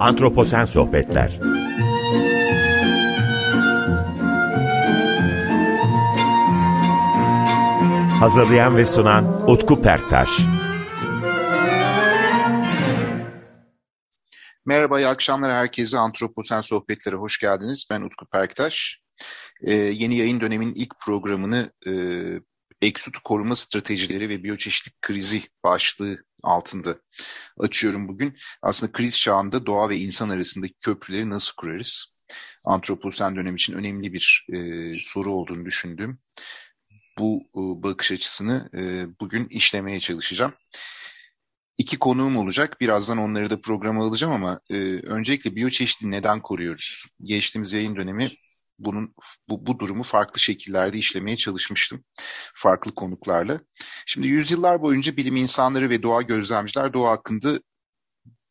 Antroposen Sohbetler Hazırlayan ve sunan Utku Perktaş Merhaba, iyi akşamlar herkese. Antroposen Sohbetlere hoş geldiniz. Ben Utku Perktaş. Ee, yeni yayın dönemin ilk programını e, Eksut Koruma Stratejileri ve Biyoçeşitlik Krizi başlığı altında açıyorum bugün. Aslında kriz çağında doğa ve insan arasındaki köprüleri nasıl kurarız? Antroposen dönem için önemli bir e, soru olduğunu düşündüğüm bu e, bakış açısını e, bugün işlemeye çalışacağım. İki konuğum olacak. Birazdan onları da programa alacağım ama e, öncelikle biyoçeşitliği neden koruyoruz? Geçtiğimiz yayın dönemi bunun bu, bu durumu farklı şekillerde işlemeye çalışmıştım. Farklı konuklarla. Şimdi yüzyıllar boyunca bilim insanları ve doğa gözlemciler doğa hakkında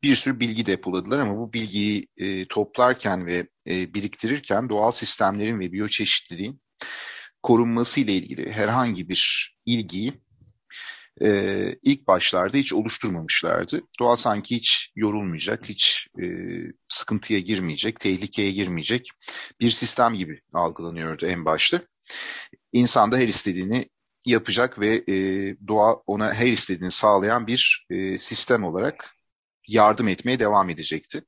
bir sürü bilgi depoladılar ama bu bilgiyi e, toplarken ve e, biriktirirken doğal sistemlerin ve biyoçeşitliliğin korunması ile ilgili herhangi bir ilgiyi e, ilk başlarda hiç oluşturmamışlardı. Doğa sanki hiç yorulmayacak, hiç e, sıkıntıya girmeyecek, tehlikeye girmeyecek bir sistem gibi algılanıyordu en başta. İnsan da her istediğini yapacak ve e, doğa ona her istediğini sağlayan bir e, sistem olarak yardım etmeye devam edecekti.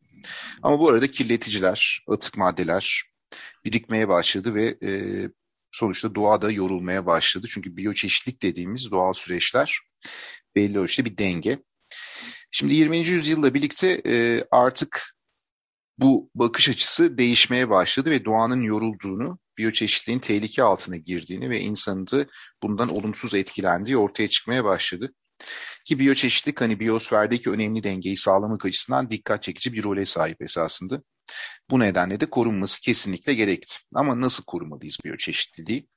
Ama bu arada kirleticiler, atık maddeler birikmeye başladı ve e, sonuçta doğa da yorulmaya başladı. Çünkü biyoçeşitlik dediğimiz doğal süreçler belli ölçüde bir denge. Şimdi 20. yüzyılla birlikte e, artık bu bakış açısı değişmeye başladı ve doğanın yorulduğunu, biyoçeşitliğin tehlike altına girdiğini ve insanın da bundan olumsuz etkilendiği ortaya çıkmaya başladı. Ki biyoçeşitlik hani biyosferdeki önemli dengeyi sağlamak açısından dikkat çekici bir role sahip esasında. Bu nedenle de korunması kesinlikle gerekti. Ama nasıl korumalıyız biyoçeşitliliği?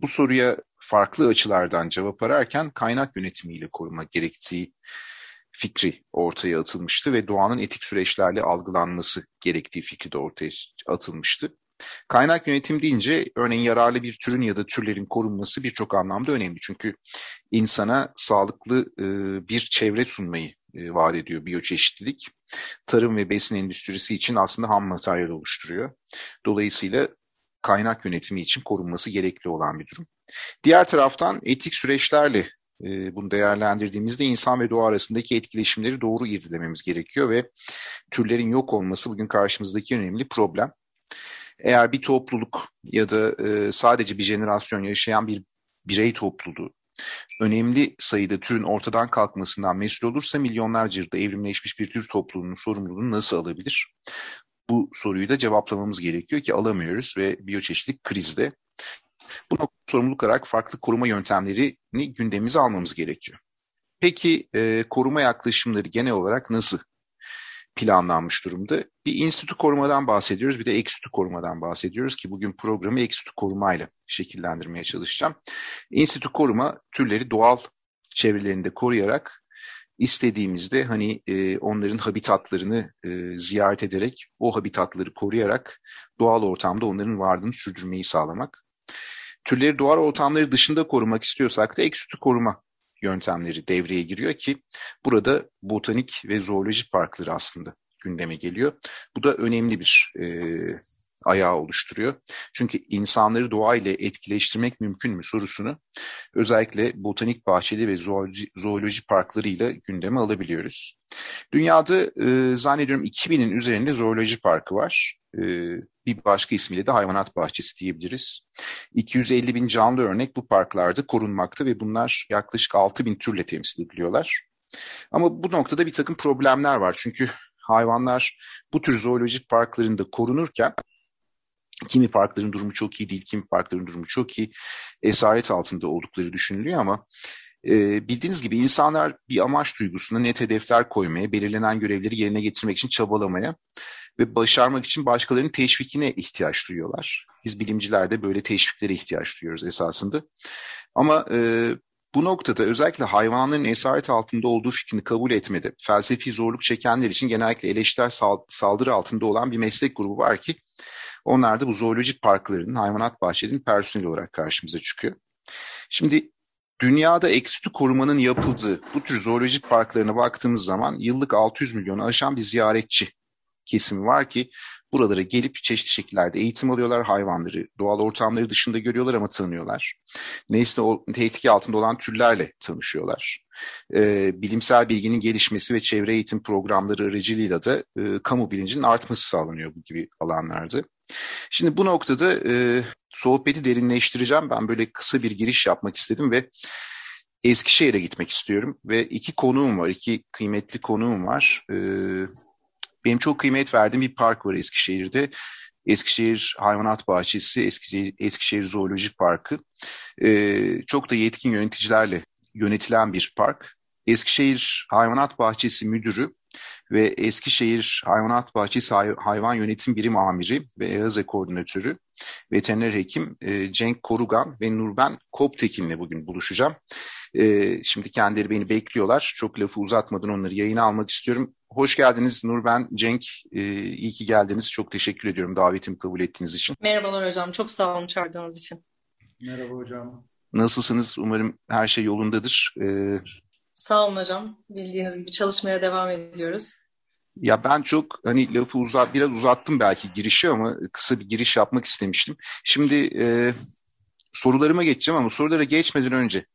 Bu soruya farklı açılardan cevap ararken kaynak yönetimiyle koruma gerektiği fikri ortaya atılmıştı ve doğanın etik süreçlerle algılanması gerektiği fikri de ortaya atılmıştı. Kaynak yönetim deyince örneğin yararlı bir türün ya da türlerin korunması birçok anlamda önemli. Çünkü insana sağlıklı e, bir çevre sunmayı e, vaat ediyor biyoçeşitlilik. Tarım ve besin endüstrisi için aslında ham materyal oluşturuyor. Dolayısıyla kaynak yönetimi için korunması gerekli olan bir durum. Diğer taraftan etik süreçlerle e, bunu değerlendirdiğimizde insan ve doğa arasındaki etkileşimleri doğru irdelememiz gerekiyor ve türlerin yok olması bugün karşımızdaki önemli problem. Eğer bir topluluk ya da e, sadece bir jenerasyon yaşayan bir birey topluluğu önemli sayıda türün ortadan kalkmasından mesul olursa milyonlarca yılda evrimleşmiş bir tür topluluğunun sorumluluğunu nasıl alabilir? Bu soruyu da cevaplamamız gerekiyor ki alamıyoruz ve biyoçeşitlik krizde. Bu sorumluluk olarak farklı koruma yöntemlerini gündemimize almamız gerekiyor. Peki e, koruma yaklaşımları genel olarak nasıl planlanmış durumda. Bir institü korumadan bahsediyoruz, bir de ekstitü korumadan bahsediyoruz ki bugün programı ekstitü korumayla şekillendirmeye çalışacağım. İnstitü koruma türleri doğal çevrelerinde koruyarak istediğimizde hani e, onların habitatlarını e, ziyaret ederek o habitatları koruyarak doğal ortamda onların varlığını sürdürmeyi sağlamak. Türleri doğal ortamları dışında korumak istiyorsak da ekstitü koruma yöntemleri devreye giriyor ki burada botanik ve zooloji parkları aslında gündeme geliyor. Bu da önemli bir e, ayağı oluşturuyor. Çünkü insanları doğayla etkileştirmek mümkün mü sorusunu özellikle botanik bahçeli ve zooloji, zooloji parklarıyla gündeme alabiliyoruz. Dünyada e, zannediyorum 2000'in üzerinde zooloji parkı var. E, bir başka ismiyle de hayvanat bahçesi diyebiliriz. 250 bin canlı örnek bu parklarda korunmakta ve bunlar yaklaşık 6 bin türle temsil ediliyorlar. Ama bu noktada bir takım problemler var. Çünkü hayvanlar bu tür zoolojik parklarında korunurken kimi parkların durumu çok iyi değil, kimi parkların durumu çok iyi. Esaret altında oldukları düşünülüyor ama e, bildiğiniz gibi insanlar bir amaç duygusuna net hedefler koymaya, belirlenen görevleri yerine getirmek için çabalamaya ve başarmak için başkalarının teşvikine ihtiyaç duyuyorlar. Biz bilimciler de böyle teşviklere ihtiyaç duyuyoruz esasında. Ama e, bu noktada özellikle hayvanların esaret altında olduğu fikrini kabul etmede felsefi zorluk çekenler için genellikle eleştirel saldırı altında olan bir meslek grubu var ki onlar da bu zoolojik parklarının, hayvanat bahçelerinin personeli olarak karşımıza çıkıyor. Şimdi Dünyada eksütü korumanın yapıldığı bu tür zoolojik parklarına baktığımız zaman yıllık 600 milyonu aşan bir ziyaretçi kesimi var ki buralara gelip çeşitli şekillerde eğitim alıyorlar. Hayvanları doğal ortamları dışında görüyorlar ama tanıyorlar. Nesne tehlike altında olan türlerle tanışıyorlar. Ee, bilimsel bilginin gelişmesi ve çevre eğitim programları aracılığıyla da e, kamu bilincinin artması sağlanıyor bu gibi alanlarda. Şimdi bu noktada e, sohbeti derinleştireceğim. Ben böyle kısa bir giriş yapmak istedim ve Eskişehir'e gitmek istiyorum ve iki konuğum var, iki kıymetli konuğum var. Ee, benim çok kıymet verdiğim bir park var Eskişehir'de. Eskişehir Hayvanat Bahçesi, Eskişehir, Eskişehir Zoolojik Parkı. Ee, çok da yetkin yöneticilerle yönetilen bir park. Eskişehir Hayvanat Bahçesi Müdürü ve Eskişehir Hayvanat Bahçesi Hayvan Yönetim Birim Amiri ve EAZE Koordinatörü veteriner hekim e, Cenk Korugan ve Nurben Koptekin'le bugün buluşacağım. E, şimdi kendileri beni bekliyorlar. Çok lafı uzatmadan onları yayına almak istiyorum. Hoş geldiniz Nurben, Cenk. E, iyi ki geldiniz. Çok teşekkür ediyorum davetimi kabul ettiğiniz için. Merhabalar hocam. Çok sağ olun çağırdığınız için. Merhaba hocam. Nasılsınız? Umarım her şey yolundadır. Ee, Sağ olun hocam. Bildiğiniz gibi çalışmaya devam ediyoruz. Ya ben çok hani lafı uzat biraz uzattım belki girişi ama kısa bir giriş yapmak istemiştim. Şimdi e, sorularıma geçeceğim ama sorulara geçmeden önce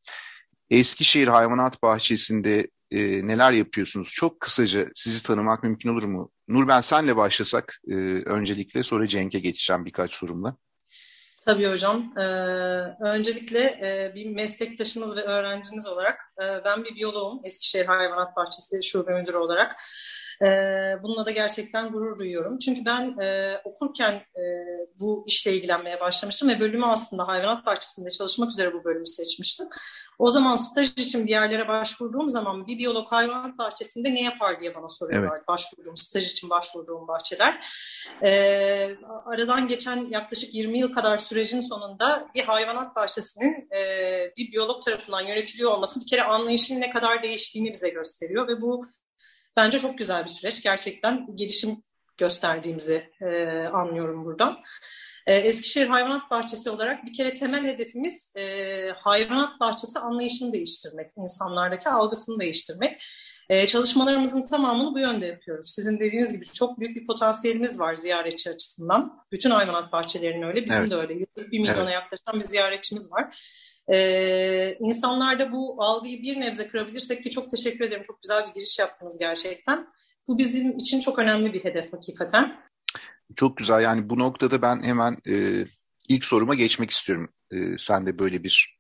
Eskişehir Hayvanat Bahçesi'nde e, neler yapıyorsunuz? Çok kısaca sizi tanımak mümkün olur mu? Nur ben senle başlasak e, öncelikle sonra Cenk'e geçeceğim birkaç sorumla. Tabii hocam. Ee, öncelikle e, bir meslektaşınız ve öğrenciniz olarak e, ben bir biyoloğum. Eskişehir Hayvanat Bahçesi Şube Müdürü olarak. E, bununla da gerçekten gurur duyuyorum. Çünkü ben e, okurken e, bu işle ilgilenmeye başlamıştım ve bölümü aslında hayvanat bahçesinde çalışmak üzere bu bölümü seçmiştim. O zaman staj için bir yerlere başvurduğum zaman bir biyolog hayvanat bahçesinde ne yapar diye bana soruyorlar. Evet. Başvurduğum, staj için başvurduğum bahçeler. Ee, aradan geçen yaklaşık 20 yıl kadar sürecin sonunda bir hayvanat bahçesinin e, bir biyolog tarafından yönetiliyor olması bir kere anlayışın ne kadar değiştiğini bize gösteriyor ve bu bence çok güzel bir süreç. Gerçekten gelişim gösterdiğimizi e, anlıyorum buradan. Ee, Eskişehir Hayvanat Bahçesi olarak bir kere temel hedefimiz e, hayvanat bahçesi anlayışını değiştirmek, insanlardaki algısını değiştirmek. E, çalışmalarımızın tamamını bu yönde yapıyoruz. Sizin dediğiniz gibi çok büyük bir potansiyelimiz var ziyaretçi açısından. Bütün hayvanat bahçelerinin öyle, bizim evet. de öyle. Bir milyona evet. yaklaşan bir ziyaretçimiz var. Ee, insanlarda bu algıyı bir nebze kırabilirsek ki çok teşekkür ederim. Çok güzel bir giriş yaptınız gerçekten. Bu bizim için çok önemli bir hedef hakikaten. Çok güzel. Yani bu noktada ben hemen e, ilk soruma geçmek istiyorum. E, sen de böyle bir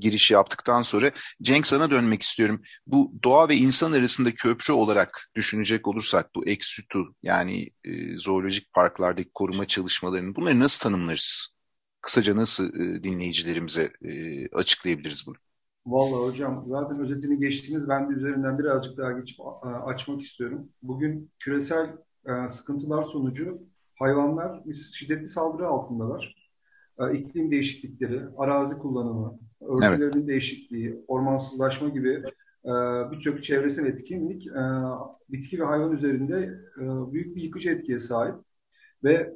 giriş yaptıktan sonra. Cenk sana dönmek istiyorum. Bu doğa ve insan arasında köprü olarak düşünecek olursak bu eksütü yani e, zoolojik parklardaki koruma çalışmalarını bunları nasıl tanımlarız? Kısaca nasıl e, dinleyicilerimize e, açıklayabiliriz bunu? Vallahi hocam zaten özetini geçtiniz. Ben de üzerinden birazcık daha geçip açmak istiyorum. Bugün küresel e, sıkıntılar sonucu hayvanlar şiddetli saldırı altındalar. E, iklim değişiklikleri, arazi kullanımı, örtülerin evet. değişikliği, ormansızlaşma gibi e, birçok çevresel etkinlik e, bitki ve hayvan üzerinde e, büyük bir yıkıcı etkiye sahip. Ve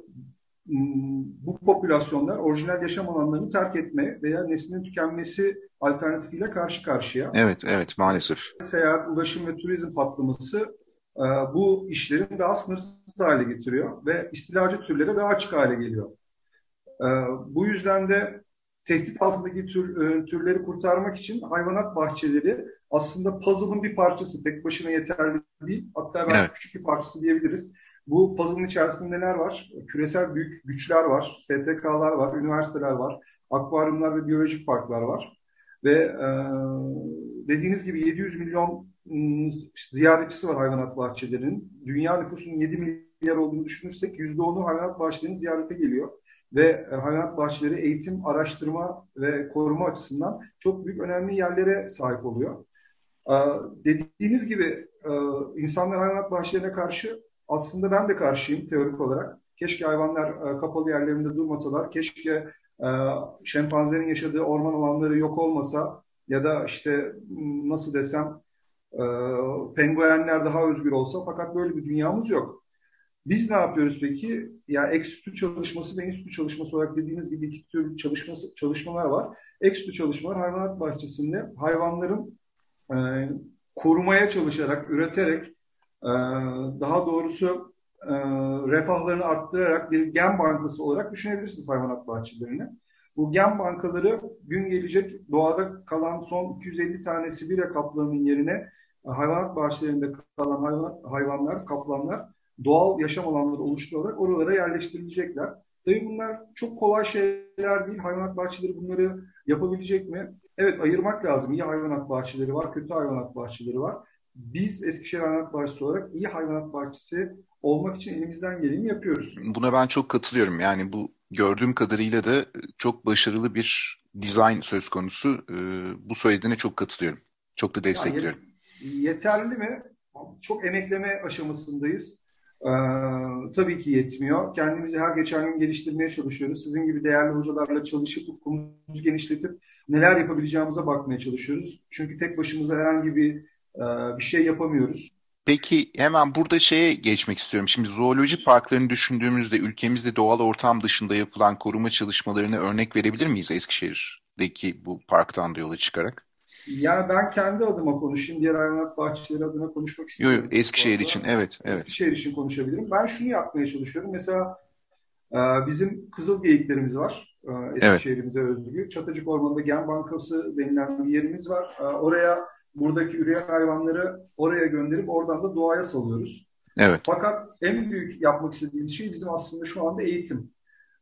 bu popülasyonlar orijinal yaşam alanlarını terk etme veya neslinin tükenmesi alternatifiyle karşı karşıya. Evet, evet maalesef. Seyahat, ulaşım ve turizm patlaması bu işlerin daha sınırsız hale getiriyor ve istilacı türlere daha açık hale geliyor. E, bu yüzden de tehdit altındaki tür, e, türleri kurtarmak için hayvanat bahçeleri aslında puzzle'ın bir parçası. Tek başına yeterli değil. Hatta ben evet. küçük bir parçası diyebiliriz. Bu puzzle'ın içerisinde neler var? Küresel büyük güçler var, STK'lar var, üniversiteler var, akvaryumlar ve biyolojik parklar var. Ve e, dediğiniz gibi 700 milyon ziyaretçisi var hayvanat bahçelerinin. Dünya nüfusunun 7 milyar olduğunu düşünürsek %10'u hayvanat bahçelerinin ziyarete geliyor. Ve e, hayvanat bahçeleri eğitim, araştırma ve koruma açısından çok büyük önemli yerlere sahip oluyor. E, dediğiniz gibi e, insanlar hayvanat bahçelerine karşı aslında ben de karşıyım teorik olarak. Keşke hayvanlar kapalı yerlerinde durmasalar, keşke şempanzelerin yaşadığı orman alanları yok olmasa ya da işte nasıl desem e, penguenler daha özgür olsa fakat böyle bir dünyamız yok. Biz ne yapıyoruz peki? Ya ekstü çalışması ve institü çalışması olarak dediğiniz gibi iki tür çalışması, çalışmalar var. Ekstü çalışmalar hayvanat bahçesinde hayvanların e, korumaya çalışarak, üreterek, e, daha doğrusu e, refahlarını arttırarak bir gen bankası olarak düşünebilirsiniz hayvanat bahçelerini. Bu gen bankaları gün gelecek doğada kalan son 250 tane Sibirya kaplanının yerine hayvanat bahçelerinde kalan hayvan, hayvanlar, kaplanlar doğal yaşam alanları oluşturarak oralara yerleştirilecekler. Tabii bunlar çok kolay şeyler değil. Hayvanat bahçeleri bunları yapabilecek mi? Evet ayırmak lazım. İyi hayvanat bahçeleri var, kötü hayvanat bahçeleri var. Biz Eskişehir Hayvanat Bahçesi olarak iyi hayvanat bahçesi olmak için elimizden geleni yapıyoruz. Buna ben çok katılıyorum. Yani bu gördüğüm kadarıyla da çok başarılı bir dizayn söz konusu. Ee, bu söylediğine çok katılıyorum. Çok da destekliyorum. Yani yeterli mi? Çok emekleme aşamasındayız. Ee, tabii ki yetmiyor. Kendimizi her geçen gün geliştirmeye çalışıyoruz. Sizin gibi değerli hocalarla çalışıp ufkumuzu genişletip neler yapabileceğimize bakmaya çalışıyoruz. Çünkü tek başımıza herhangi bir e, bir şey yapamıyoruz. Peki hemen burada şeye geçmek istiyorum. Şimdi zooloji parklarını düşündüğümüzde ülkemizde doğal ortam dışında yapılan koruma çalışmalarını örnek verebilir miyiz Eskişehir'deki bu parktan da yola çıkarak? Yani ben kendi adıma konuşayım. Diğer hayvanat bahçeleri adına konuşmak istiyorum. Yok, Eskişehir için evet, evet. Eskişehir için konuşabilirim. Ben şunu yapmaya çalışıyorum. Mesela e, bizim kızıl geyiklerimiz var. E, Eskişehir'imize evet. özgü. Çatıcık Ormanı'nda Gen Bankası denilen bir yerimiz var. E, oraya buradaki üreyen hayvanları oraya gönderip oradan da doğaya salıyoruz. Evet. Fakat en büyük yapmak istediğimiz şey bizim aslında şu anda eğitim.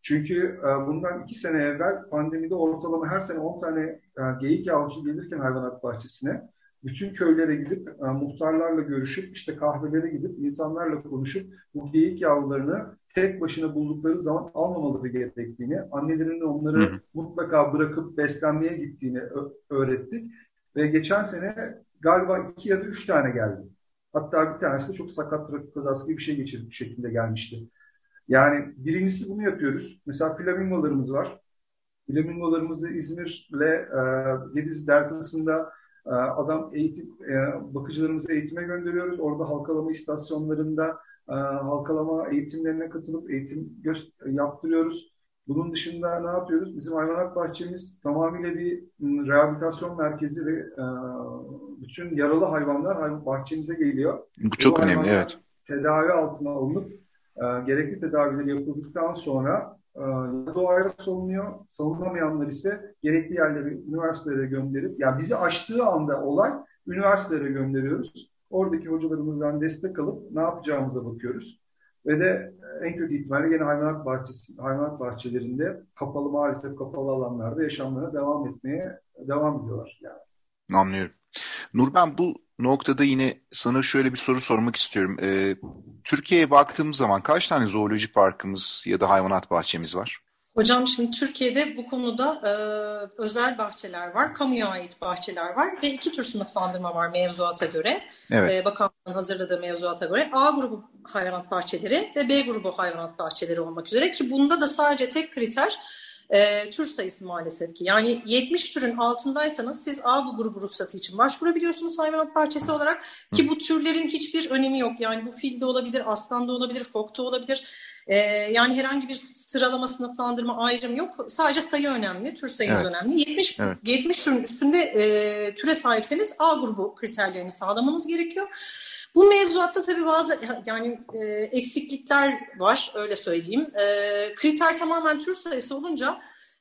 Çünkü e, bundan iki sene evvel pandemide ortalama her sene 10 tane e, geyik yavrusu gelirken hayvanat bahçesine bütün köylere gidip e, muhtarlarla görüşüp işte kahvelere gidip insanlarla konuşup bu geyik yavrularını tek başına buldukları zaman almamaları gerektiğini, annelerinin onları hı mutlaka bırakıp beslenmeye gittiğini öğrettik. Ve geçen sene galiba iki ya da üç tane geldi. Hatta bir tanesi de çok sakat trafik kazası gibi bir şey geçirdik şeklinde gelmişti. Yani birincisi bunu yapıyoruz. Mesela flamingolarımız var. Flamingolarımızı İzmir'le e, Gediz Deltası'nda e, adam eğitim, e, bakıcılarımızı eğitime gönderiyoruz. Orada halkalama istasyonlarında e, halkalama eğitimlerine katılıp eğitim yaptırıyoruz. Bunun dışında ne yapıyoruz? Bizim hayvanat bahçemiz tamamıyla bir rehabilitasyon merkezi ve e, bütün yaralı hayvanlar bahçemize geliyor. Bu çok Bu önemli, evet. Tedavi altına alınıp e, gerekli tedaviler yapıldıktan sonra e, doğaya salınuyor. Salınamayanlar ise gerekli yerlere, üniversitelere gönderip, yani bizi aştığı anda olay üniversitelere gönderiyoruz. Oradaki hocalarımızdan destek alıp ne yapacağımıza bakıyoruz. Ve de en kötü ihtimalle yine hayvanat bahçesi, hayvanat bahçelerinde kapalı maalesef kapalı alanlarda yaşamlarına devam etmeye devam ediyorlar yani. Anlıyorum. Nur ben bu noktada yine sana şöyle bir soru sormak istiyorum. Ee, Türkiye'ye baktığımız zaman kaç tane zooloji parkımız ya da hayvanat bahçemiz var? Hocam şimdi Türkiye'de bu konuda e, özel bahçeler var, kamuya ait bahçeler var ve iki tür sınıflandırma var mevzuata göre. Evet. E, bakanlığın hazırladığı mevzuata göre A grubu hayvanat bahçeleri ve B grubu hayvanat bahçeleri olmak üzere ki bunda da sadece tek kriter e, tür sayısı maalesef ki. Yani 70 türün altındaysanız siz A bu grubu ruhsatı için başvurabiliyorsunuz hayvanat bahçesi olarak ki bu türlerin hiçbir önemi yok. Yani bu fil de olabilir, aslan da olabilir, fok da olabilir. Ee, yani herhangi bir sıralama, sınıflandırma, ayrım yok. Sadece sayı önemli, tür sayınız evet. önemli. 70, evet. 70 türün üstünde e, türe sahipseniz A grubu kriterlerini sağlamanız gerekiyor. Bu mevzuatta tabii bazı yani e, eksiklikler var öyle söyleyeyim. E, kriter tamamen tür sayısı olunca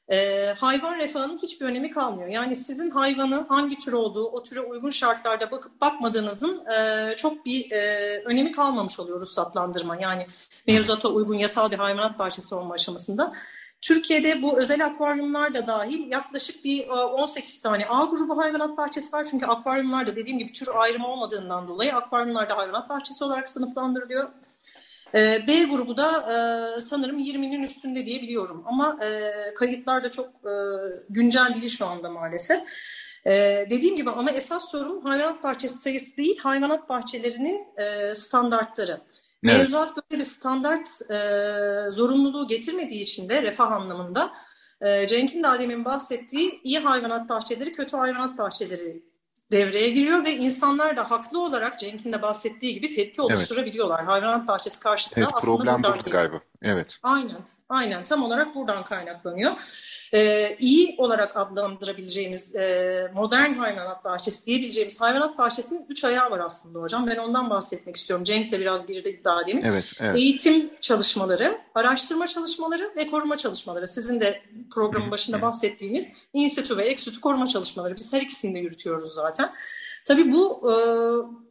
e, hayvan refahının hiçbir önemi kalmıyor. Yani sizin hayvanın hangi tür olduğu, o türe uygun şartlarda bakıp bakmadığınızın e, çok bir e, önemi kalmamış oluyor ruhsatlandırma. Yani mevzuata uygun yasal bir hayvanat bahçesi olma aşamasında. Türkiye'de bu özel akvaryumlar da dahil yaklaşık bir 18 e, tane A grubu hayvanat bahçesi var. Çünkü akvaryumlarda dediğim gibi tür ayrımı olmadığından dolayı akvaryumlarda hayvanat bahçesi olarak sınıflandırılıyor. E, B grubu da e, sanırım 20'nin üstünde diye biliyorum. Ama kayıtlar da çok güncel değil şu anda maalesef. Dediğim gibi ama esas sorun hayvanat bahçesi sayısı değil, hayvanat bahçelerinin standartları. Evet. Mevzuat böyle bir standart e, zorunluluğu getirmediği için de refah anlamında e, Cenk'in daha demin bahsettiği iyi hayvanat bahçeleri, kötü hayvanat bahçeleri devreye giriyor ve insanlar da haklı olarak Cenk'in de bahsettiği gibi tepki oluşturabiliyorlar. Evet. Hayvanat bahçesi karşıtında evet, aslında problem burada galiba. Evet. Aynen. Aynen tam olarak buradan kaynaklanıyor. Ee, iyi olarak adlandırabileceğimiz e, modern hayvanat bahçesi diyebileceğimiz hayvanat bahçesinin üç ayağı var aslında hocam. Ben ondan bahsetmek istiyorum. Cenk de biraz geride iddia edeyim. Evet, evet. Eğitim çalışmaları, araştırma çalışmaları ve koruma çalışmaları. Sizin de programın başında bahsettiğiniz institü ve eksitü koruma çalışmaları. Biz her ikisini de yürütüyoruz zaten. Tabii bu e,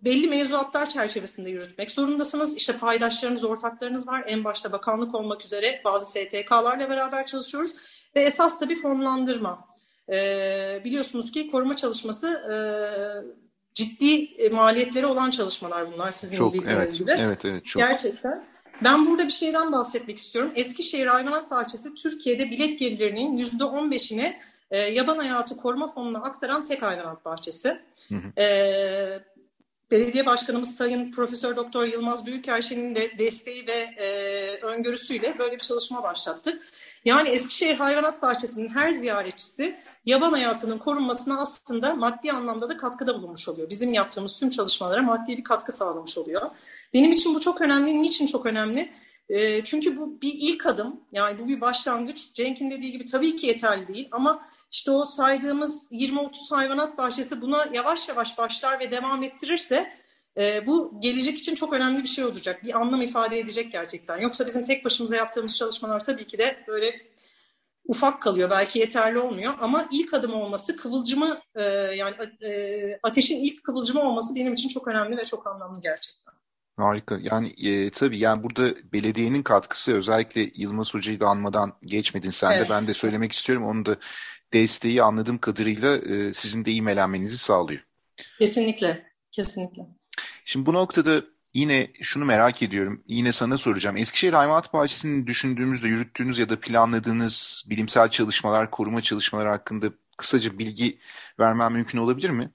belli mevzuatlar çerçevesinde yürütmek zorundasınız. İşte paydaşlarınız, ortaklarınız var. En başta bakanlık olmak üzere bazı STK'larla beraber çalışıyoruz. Ve esas da bir fonlandırma. E, biliyorsunuz ki koruma çalışması e, ciddi maliyetleri olan çalışmalar bunlar sizin çok, bildiğiniz evet, gibi. Evet, evet, çok. Gerçekten. Ben burada bir şeyden bahsetmek istiyorum. Eskişehir Hayvanat Bahçesi Türkiye'de bilet gelirlerinin %15'ini e, yaban hayatı koruma fonuna aktaran tek hayvanat bahçesi. Hı hı. E, Belediye Başkanımız Sayın Profesör Doktor Yılmaz Büyükerşen'in de desteği ve e, öngörüsüyle böyle bir çalışma başlattık. Yani Eskişehir Hayvanat Bahçesi'nin her ziyaretçisi yaban hayatının korunmasına aslında maddi anlamda da katkıda bulunmuş oluyor. Bizim yaptığımız tüm çalışmalara maddi bir katkı sağlamış oluyor. Benim için bu çok önemli. Niçin çok önemli? E, çünkü bu bir ilk adım. Yani bu bir başlangıç. Cenk'in dediği gibi tabii ki yeterli değil ama işte o saydığımız 20-30 hayvanat bahçesi buna yavaş yavaş başlar ve devam ettirirse e, bu gelecek için çok önemli bir şey olacak. Bir anlam ifade edecek gerçekten. Yoksa bizim tek başımıza yaptığımız çalışmalar tabii ki de böyle ufak kalıyor. Belki yeterli olmuyor ama ilk adım olması kıvılcımı e, yani e, ateşin ilk kıvılcımı olması benim için çok önemli ve çok anlamlı gerçekten. Harika. Yani e, tabii yani burada belediyenin katkısı özellikle Yılmaz Hoca'yı da anmadan geçmedin sen evet. de ben de söylemek istiyorum. Onu da desteği anladığım kadarıyla e, sizin de imelenmenizi sağlıyor. Kesinlikle, kesinlikle. Şimdi bu noktada yine şunu merak ediyorum. Yine sana soracağım. Eskişehir Hayvanat Bahçesi'nin düşündüğümüzde yürüttüğünüz ya da planladığınız bilimsel çalışmalar, koruma çalışmaları hakkında kısaca bilgi vermen mümkün olabilir mi?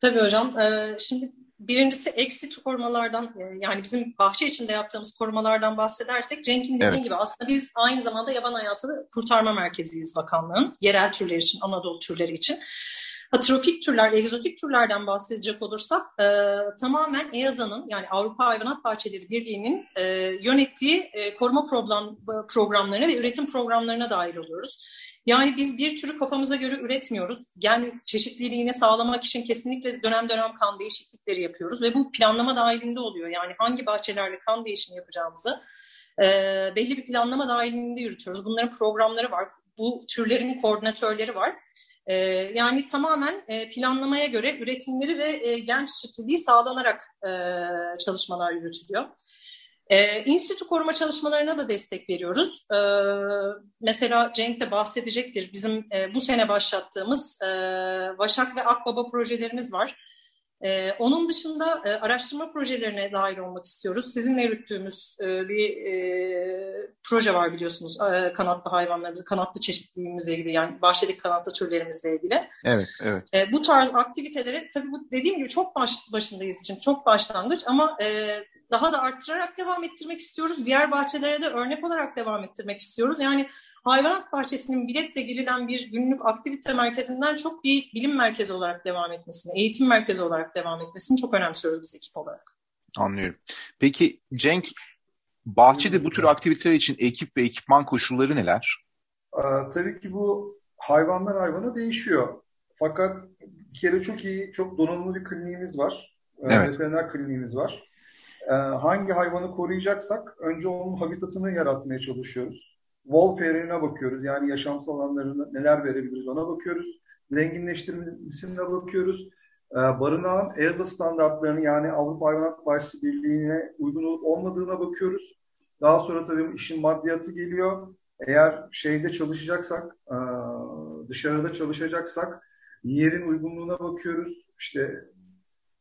Tabii hocam. Ee, şimdi Birincisi exit korumalardan e, yani bizim bahçe içinde yaptığımız korumalardan bahsedersek Cenk'in dediği evet. gibi aslında biz aynı zamanda yaban hayatı kurtarma merkeziyiz bakanlığın. Yerel türler için, Anadolu türleri için. Ha, tropik türler, egzotik türlerden bahsedecek olursak e, tamamen EASA'nın yani Avrupa Hayvanat Bahçeleri Birliği'nin e, yönettiği e, koruma program, programlarına ve üretim programlarına dahil oluyoruz. Yani biz bir türü kafamıza göre üretmiyoruz. Gen çeşitliliğini sağlamak için kesinlikle dönem dönem kan değişiklikleri yapıyoruz ve bu planlama dahilinde oluyor. Yani hangi bahçelerle kan değişimi yapacağımızı e, belli bir planlama dahilinde yürütüyoruz. Bunların programları var. Bu türlerin koordinatörleri var. E, yani tamamen e, planlamaya göre üretimleri ve e, gen çeşitliliği sağlanarak e, çalışmalar yürütülüyor. E, İnstitü koruma çalışmalarına da destek veriyoruz. E, mesela Cenk de bahsedecektir. Bizim e, bu sene başlattığımız e, Vaşak ve Akbaba projelerimiz var. E, onun dışında e, araştırma projelerine dahil olmak istiyoruz. Sizinle yürüttüğümüz e, bir e, proje var biliyorsunuz. E, kanatlı hayvanlarımızı, kanatlı çeşitliliğimizle ilgili yani bahçedeki kanatlı türlerimizle ilgili. Evet, evet. E, bu tarz aktiviteleri tabii bu dediğim gibi çok baş, başındayız için çok başlangıç ama e, daha da arttırarak devam ettirmek istiyoruz. Diğer bahçelere de örnek olarak devam ettirmek istiyoruz. Yani hayvanat bahçesinin biletle girilen bir günlük aktivite merkezinden çok bir bilim merkezi olarak devam etmesini, eğitim merkezi olarak devam etmesini çok önemsiyoruz biz ekip olarak. Anlıyorum. Peki Cenk, bahçede bu tür aktiviteler için ekip ve ekipman koşulları neler? Ee, tabii ki bu hayvandan hayvana değişiyor. Fakat bir kere çok iyi, çok donanımlı bir kliniğimiz var. Ee, evet. Veteriner kliniğimiz var. Ee, hangi hayvanı koruyacaksak önce onun habitatını yaratmaya çalışıyoruz. Wolfare'ine bakıyoruz. Yani yaşamsal alanlarına neler verebiliriz ona bakıyoruz. Zenginleştirmesine bakıyoruz. Ee, barınağın ERZA standartlarını yani Avrupa Hayvanat Bahçesi Birliği'ne uygun olup olmadığına bakıyoruz. Daha sonra tabii işin maddiyatı geliyor. Eğer şeyde çalışacaksak, e, dışarıda çalışacaksak yerin uygunluğuna bakıyoruz. İşte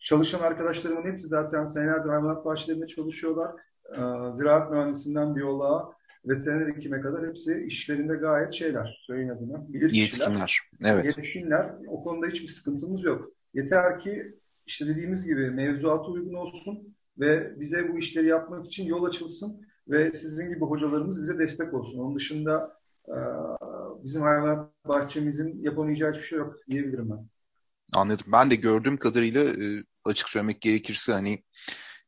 Çalışan arkadaşlarımın hepsi zaten senelerdir hayvanat bahçelerinde çalışıyorlar. Ee, ziraat mühendisinden biyoloğa, veteriner hekime kadar hepsi işlerinde gayet şeyler, söyleyin adına, bilir Yetkinler. Evet. Yetkinler. O konuda hiçbir sıkıntımız yok. Yeter ki işte dediğimiz gibi mevzuata uygun olsun ve bize bu işleri yapmak için yol açılsın ve sizin gibi hocalarımız bize destek olsun. Onun dışında bizim hayvanat bahçemizin yapamayacağı hiçbir şey yok diyebilirim ben. Anladım. Ben de gördüğüm kadarıyla açık söylemek gerekirse hani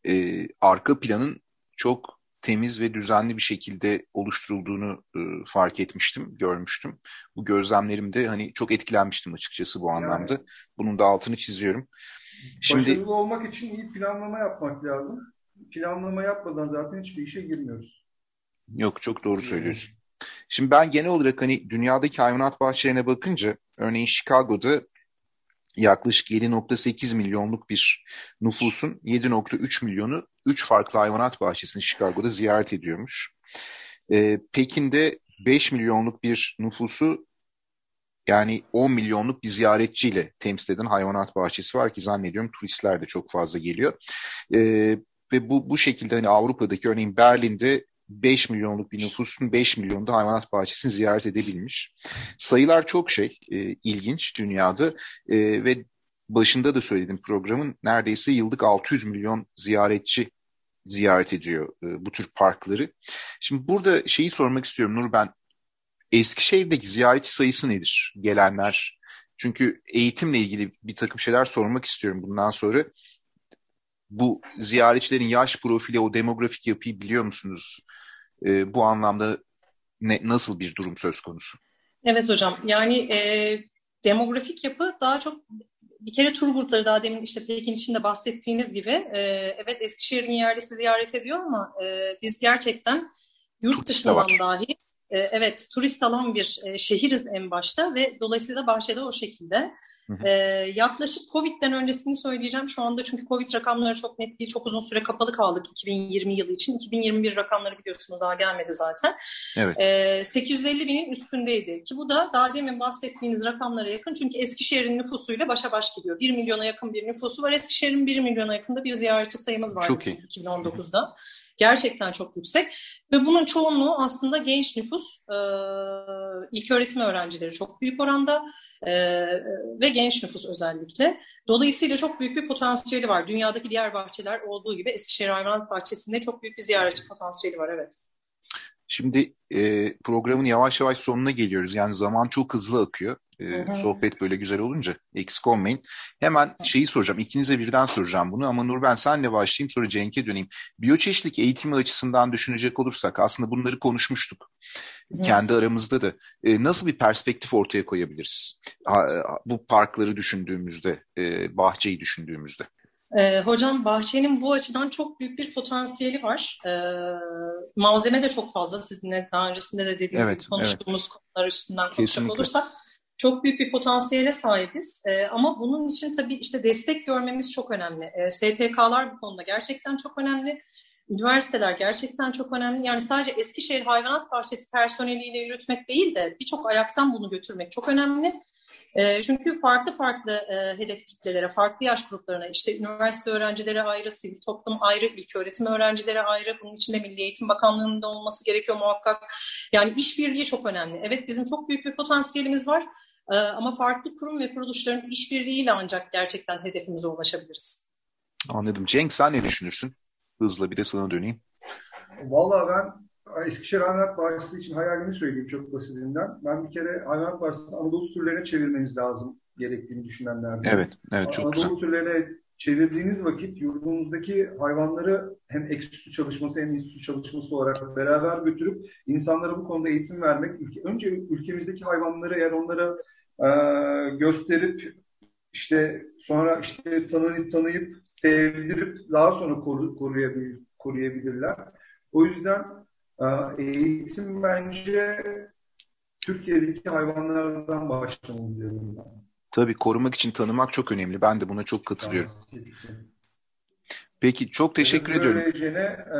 e, arka planın çok temiz ve düzenli bir şekilde oluşturulduğunu e, fark etmiştim, görmüştüm. Bu gözlemlerimde hani çok etkilenmiştim açıkçası bu anlamda. Yani, Bunun da altını çiziyorum. Şimdi başarılı olmak için iyi planlama yapmak lazım. Planlama yapmadan zaten hiçbir işe girmiyoruz. Yok çok doğru söylüyorsun. Şimdi ben genel olarak hani dünyadaki hayvanat bahçelerine bakınca örneğin Chicago'da yaklaşık 7.8 milyonluk bir nüfusun 7.3 milyonu 3 farklı hayvanat bahçesini Chicago'da ziyaret ediyormuş. Ee, Pekin'de 5 milyonluk bir nüfusu yani 10 milyonluk bir ziyaretçiyle temsil eden hayvanat bahçesi var ki zannediyorum turistler de çok fazla geliyor. Ee, ve bu, bu şekilde hani Avrupa'daki örneğin Berlin'de 5 milyonluk bir nüfusun 5 milyonda hayvanat bahçesini ziyaret edebilmiş. Sayılar çok şey, e, ilginç dünyada e, ve başında da söyledim programın neredeyse yıllık 600 milyon ziyaretçi ziyaret ediyor e, bu tür parkları. Şimdi burada şeyi sormak istiyorum Nur ben Eskişehir'deki ziyaretçi sayısı nedir gelenler? Çünkü eğitimle ilgili bir takım şeyler sormak istiyorum bundan sonra. Bu ziyaretçilerin yaş profili, o demografik yapıyı biliyor musunuz? E, bu anlamda ne, nasıl bir durum söz konusu? Evet hocam. Yani e, demografik yapı daha çok bir kere tur grupları daha demin işte Pekin içinde bahsettiğiniz gibi e, evet Eskişehir'in yerlisi ziyaret ediyor ama e, biz gerçekten yurt dışından dahi e, evet turist alan bir e, şehiriz en başta ve dolayısıyla bahçede o şekilde. Ee, yaklaşık Covid'den öncesini söyleyeceğim şu anda çünkü Covid rakamları çok net değil. Çok uzun süre kapalı kaldık 2020 yılı için. 2021 rakamları biliyorsunuz daha gelmedi zaten. Evet. Ee, 850 binin üstündeydi ki bu da daha demin bahsettiğiniz rakamlara yakın. Çünkü Eskişehir'in nüfusuyla başa baş gidiyor. 1 milyona yakın bir nüfusu var. Eskişehir'in 1 milyona yakında bir ziyaretçi sayımız var 2019'da. Gerçekten çok yüksek. Ve bunun çoğunluğu aslında genç nüfus, e, ilk öğretim öğrencileri çok büyük oranda e, ve genç nüfus özellikle. Dolayısıyla çok büyük bir potansiyeli var. Dünyadaki diğer bahçeler olduğu gibi Eskişehir Hayvanat Bahçesi'nde çok büyük bir ziyaretçi potansiyeli var, evet. Şimdi e, programın yavaş yavaş sonuna geliyoruz. Yani zaman çok hızlı akıyor. E, sohbet böyle güzel olunca eksik olmayın. Hemen şeyi soracağım. İkinize birden soracağım bunu ama Nur ben senle başlayayım sonra Cenk'e döneyim. Biyoçeşitlik eğitimi açısından düşünecek olursak aslında bunları konuşmuştuk. Hı. Kendi aramızda da. E, nasıl bir perspektif ortaya koyabiliriz? Ha, bu parkları düşündüğümüzde, e, bahçeyi düşündüğümüzde. Ee, hocam bahçenin bu açıdan çok büyük bir potansiyeli var. Ee, malzeme de çok fazla. Sizinle daha öncesinde de dediğiniz evet, gibi konuştuğumuz evet. konular üstünden konuşacak olursak çok büyük bir potansiyele sahibiz. Ee, ama bunun için tabii işte destek görmemiz çok önemli. Ee, STK'lar bu konuda gerçekten çok önemli. Üniversiteler gerçekten çok önemli. Yani sadece Eskişehir Hayvanat Bahçesi personeliyle yürütmek değil de birçok ayaktan bunu götürmek çok önemli. E, çünkü farklı farklı e, hedef kitlelere, farklı yaş gruplarına, işte üniversite öğrencileri ayrı, sivil toplum ayrı, ilk öğretim öğrencileri ayrı, bunun içinde Milli Eğitim Bakanlığı'nın da olması gerekiyor muhakkak. Yani işbirliği çok önemli. Evet bizim çok büyük bir potansiyelimiz var e, ama farklı kurum ve kuruluşların işbirliğiyle ancak gerçekten hedefimize ulaşabiliriz. Anladım. Cenk sen ne düşünürsün? Hızla bir de sana döneyim. Vallahi ben Eskişehir Hayvanat Bahçesi için hayalimi söyleyeyim çok basitinden. Ben bir kere Hayvanat Bahçesi'ni Anadolu türlerine çevirmemiz lazım gerektiğini düşünenlerden. Evet, evet çok Anadolu güzel. türlerine çevirdiğiniz vakit yurdumuzdaki hayvanları hem ekstü çalışması hem institü çalışması olarak beraber götürüp insanlara bu konuda eğitim vermek. Ülke, önce ülkemizdeki hayvanları eğer onlara e, gösterip işte sonra işte tanıyıp, tanıyıp sevdirip daha sonra koru, koruyabilir, koruyabilirler. O yüzden ee, eğitim bence Türkiye'deki hayvanlardan başlamalı diyorum ben. Tabii korumak için tanımak çok önemli. Ben de buna çok katılıyorum. Peki çok teşekkür Benim ediyorum. Böylecene, e,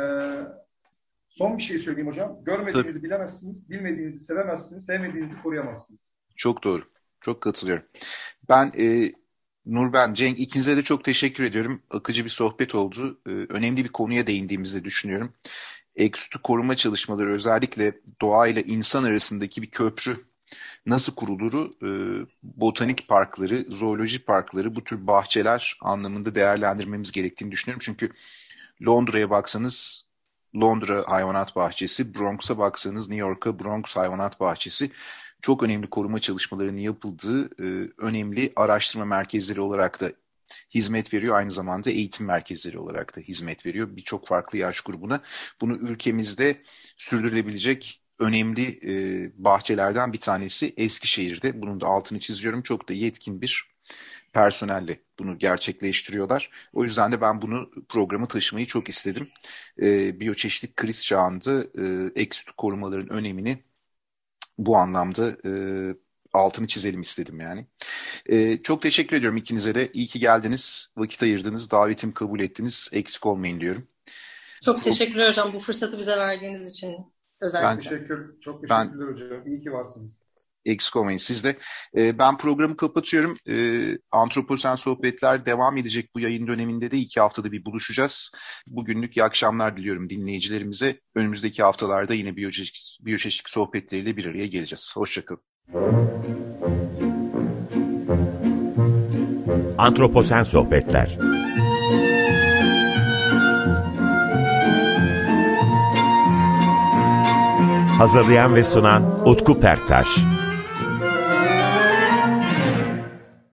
son bir şey söyleyeyim hocam. Görmediğinizi Tabii. bilemezsiniz, bilmediğinizi sevemezsiniz, sevmediğinizi koruyamazsınız. Çok doğru. Çok katılıyorum. Ben e, Nur ben, Cenk ikinize de çok teşekkür ediyorum. Akıcı bir sohbet oldu. Ee, önemli bir konuya değindiğimizi düşünüyorum eksutu koruma çalışmaları özellikle doğa ile insan arasındaki bir köprü nasıl kuruluru e, botanik parkları, zooloji parkları, bu tür bahçeler anlamında değerlendirmemiz gerektiğini düşünüyorum. Çünkü Londra'ya baksanız Londra Hayvanat Bahçesi, Bronx'a baksanız New York'a Bronx Hayvanat Bahçesi çok önemli koruma çalışmalarının yapıldığı e, önemli araştırma merkezleri olarak da hizmet veriyor. Aynı zamanda eğitim merkezleri olarak da hizmet veriyor birçok farklı yaş grubuna. Bunu ülkemizde sürdürülebilecek önemli e, bahçelerden bir tanesi Eskişehir'de. Bunun da altını çiziyorum. Çok da yetkin bir personelle bunu gerçekleştiriyorlar. O yüzden de ben bunu programı taşımayı çok istedim. E, biyoçeşitlik kriz çağında e, eksüt korumaların önemini bu anlamda e, altını çizelim istedim yani. E, çok teşekkür ediyorum ikinize de. İyi ki geldiniz, vakit ayırdınız, davetimi kabul ettiniz. Eksik olmayın diyorum. Çok teşekkürler hocam bu fırsatı bize verdiğiniz için özellikle. Ben, teşekkür, çok teşekkürler ben, hocam. İyi ki varsınız eksik olmayın siz de. E, ben programı kapatıyorum. E, Antroposen Sohbetler devam edecek bu yayın döneminde de iki haftada bir buluşacağız. Bugünlük iyi akşamlar diliyorum dinleyicilerimize. Önümüzdeki haftalarda yine biyoçeşitlik, biyoçeşitlik sohbetleriyle bir araya geleceğiz. Hoşçakalın. Antroposen Sohbetler Hazırlayan ve sunan Utku Perktaş